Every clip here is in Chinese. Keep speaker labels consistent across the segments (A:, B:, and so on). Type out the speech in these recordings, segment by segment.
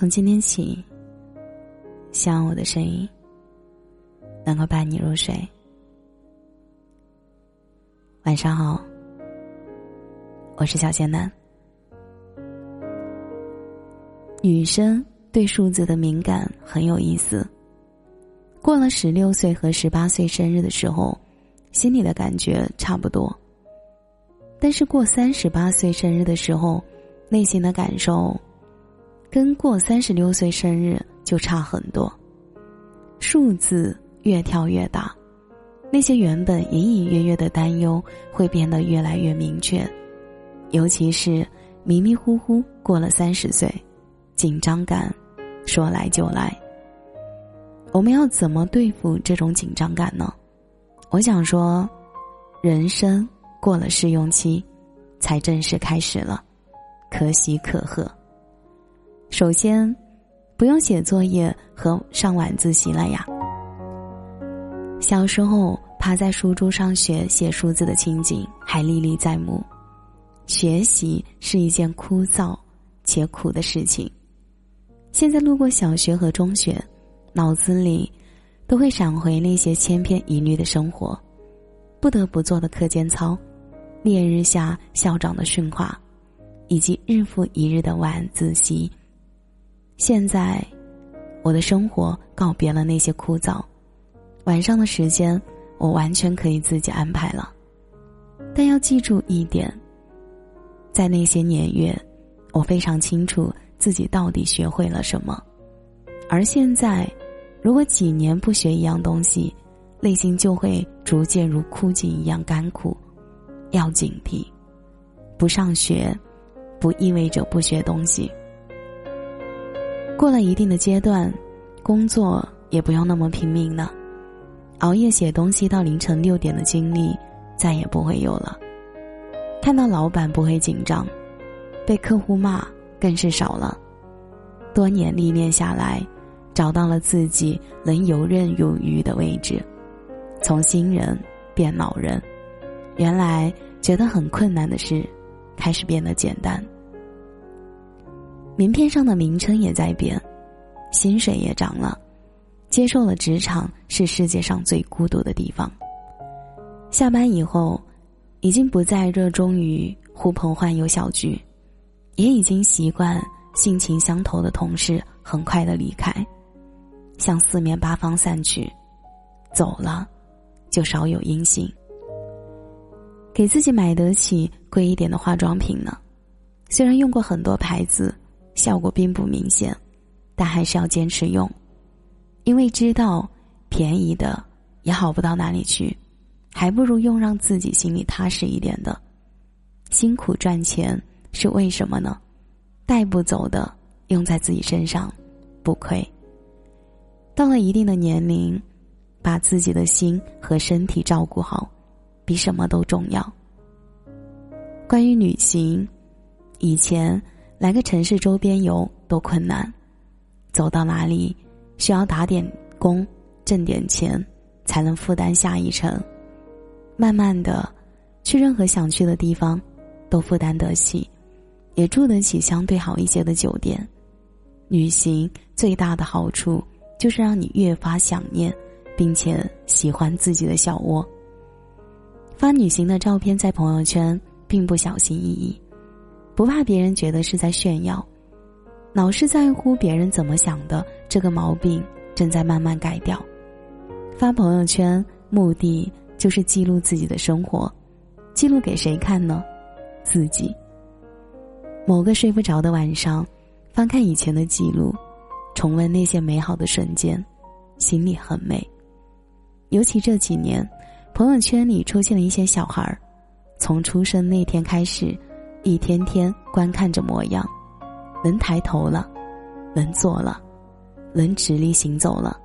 A: 从今天起，希望我的声音能够伴你入睡。晚上好，我是小仙男。女生对数字的敏感很有意思。过了十六岁和十八岁生日的时候，心里的感觉差不多。但是过三十八岁生日的时候，内心的感受，跟过三十六岁生日就差很多。数字越跳越大，那些原本隐隐约约的担忧会变得越来越明确，尤其是迷迷糊糊过了三十岁，紧张感说来就来。我们要怎么对付这种紧张感呢？我想说，人生过了试用期，才正式开始了，可喜可贺。首先，不用写作业和上晚自习了呀。小时候趴在书桌上学写数字的情景还历历在目，学习是一件枯燥且苦的事情。现在路过小学和中学。脑子里都会闪回那些千篇一律的生活，不得不做的课间操，烈日下校长的训话，以及日复一日的晚自习。现在，我的生活告别了那些枯燥，晚上的时间我完全可以自己安排了。但要记住一点，在那些年月，我非常清楚自己到底学会了什么，而现在。如果几年不学一样东西，内心就会逐渐如枯井一样干枯，要警惕。不上学，不意味着不学东西。过了一定的阶段，工作也不用那么拼命了，熬夜写东西到凌晨六点的经历再也不会有了。看到老板不会紧张，被客户骂更是少了。多年历练下来。找到了自己能游刃有余的位置，从新人变老人，原来觉得很困难的事，开始变得简单。名片上的名称也在变，薪水也涨了，接受了职场是世界上最孤独的地方。下班以后，已经不再热衷于呼朋唤友小聚，也已经习惯性情相投的同事很快的离开。向四面八方散去，走了，就少有音信。给自己买得起贵一点的化妆品呢，虽然用过很多牌子，效果并不明显，但还是要坚持用，因为知道便宜的也好不到哪里去，还不如用让自己心里踏实一点的。辛苦赚钱是为什么呢？带不走的用在自己身上，不亏。到了一定的年龄，把自己的心和身体照顾好，比什么都重要。关于旅行，以前来个城市周边游都困难，走到哪里需要打点工挣点钱，才能负担下一程。慢慢的，去任何想去的地方，都负担得起，也住得起相对好一些的酒店。旅行最大的好处。就是让你越发想念，并且喜欢自己的小窝。发旅行的照片在朋友圈，并不小心翼翼，不怕别人觉得是在炫耀，老是在乎别人怎么想的这个毛病正在慢慢改掉。发朋友圈目的就是记录自己的生活，记录给谁看呢？自己。某个睡不着的晚上，翻看以前的记录。重温那些美好的瞬间，心里很美。尤其这几年，朋友圈里出现了一些小孩儿，从出生那天开始，一天天观看着模样，能抬头了，能坐了，能直立行走了，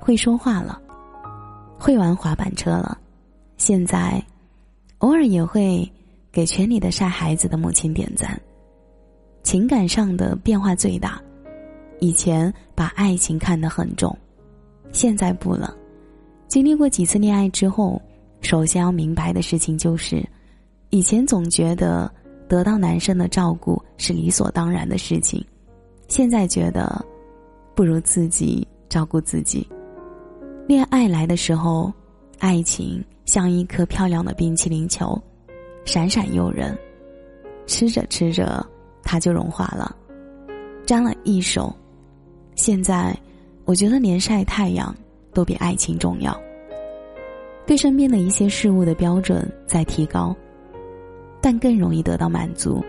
A: 会说话了，会玩滑板车了。现在，偶尔也会给圈里的晒孩子的母亲点赞。情感上的变化最大。以前把爱情看得很重，现在不了。经历过几次恋爱之后，首先要明白的事情就是，以前总觉得得到男生的照顾是理所当然的事情，现在觉得，不如自己照顾自己。恋爱来的时候，爱情像一颗漂亮的冰淇淋球，闪闪诱人。吃着吃着，它就融化了，沾了一手。现在，我觉得连晒太阳都比爱情重要。对身边的一些事物的标准在提高，但更容易得到满足，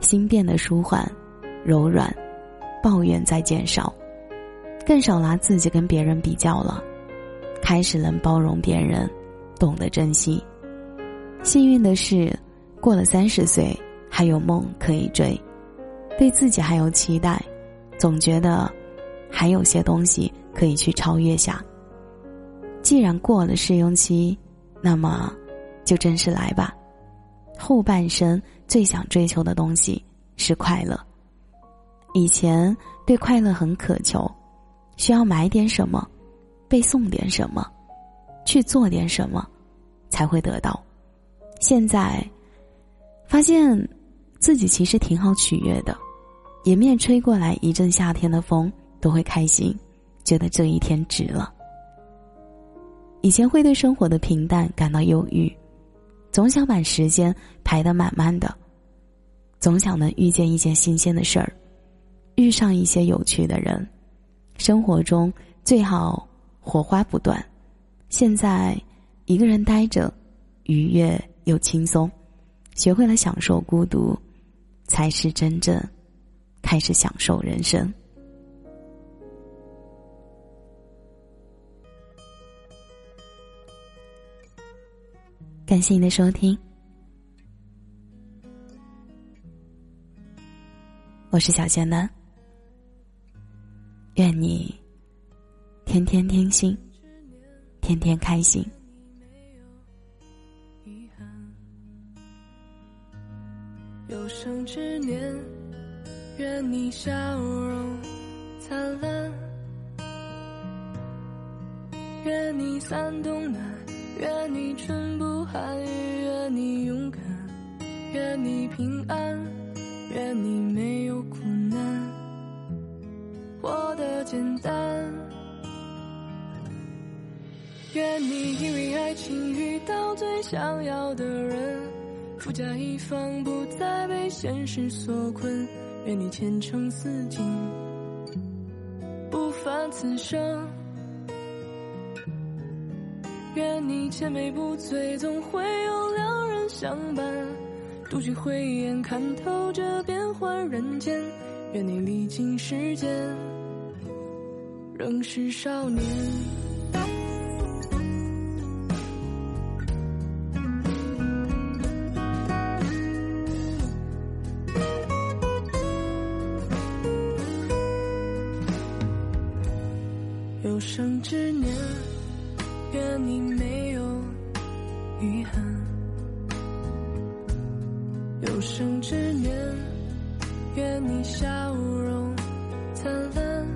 A: 心变得舒缓、柔软。抱怨在减少，更少拿自己跟别人比较了，开始能包容别人，懂得珍惜。幸运的是，过了三十岁还有梦可以追，对自己还有期待，总觉得还有些东西可以去超越下。既然过了试用期，那么就正式来吧。后半生最想追求的东西是快乐。以前对快乐很渴求，需要买点什么，被送点什么，去做点什么，才会得到。现在发现自己其实挺好取悦的，迎面吹过来一阵夏天的风都会开心，觉得这一天值了。以前会对生活的平淡感到忧郁，总想把时间排得满满的，总想能遇见一件新鲜的事儿。遇上一些有趣的人，生活中最好火花不断。现在一个人待着，愉悦又轻松，学会了享受孤独，才是真正开始享受人生。感谢你的收听，我是小仙男。愿你天天听心，天天开心。
B: 有生之年，愿你笑容灿烂，愿你三冬暖，愿你春不寒，愿你勇敢，愿你平安，愿你没有苦难。活得简单，愿你因为爱情遇到最想要的人，富甲一方不再被现实所困。愿你前程似锦，不凡此生。愿你千杯不醉，总会有良人相伴。独具慧眼，看透这变幻人间。愿你历经时间。仍是少年，有生之年，愿你没有遗憾；有生之年，愿你笑容灿烂。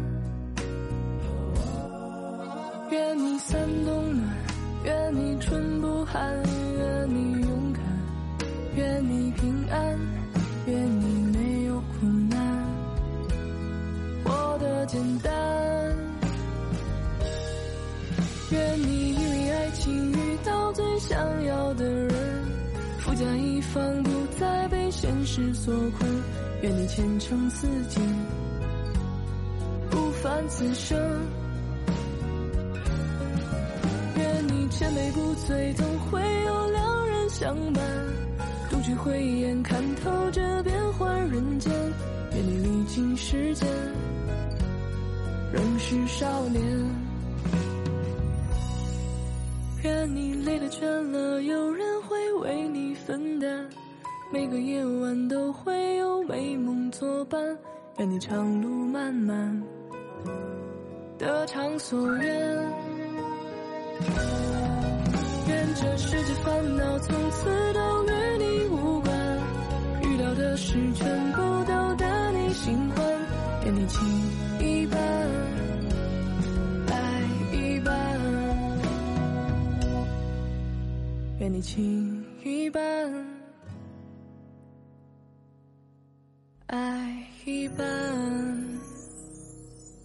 B: 愿你三冬暖，愿你春不寒，愿你勇敢，愿你平安，愿你没有苦难，活得简单。愿你因为爱情遇到最想要的人，富甲一方。不再被现实所困。愿你前程似锦，不凡此生。愿你千杯不醉，总会有良人相伴。独具慧眼，看透这变幻人间。愿你历经时间，仍是少年。倦了，有人会为你分担。每个夜晚都会有美梦作伴。愿你长路漫漫，得偿所愿。愿这世界烦恼从此都与你无关，遇到的事全部都得你心欢。愿你情情一半，爱一半。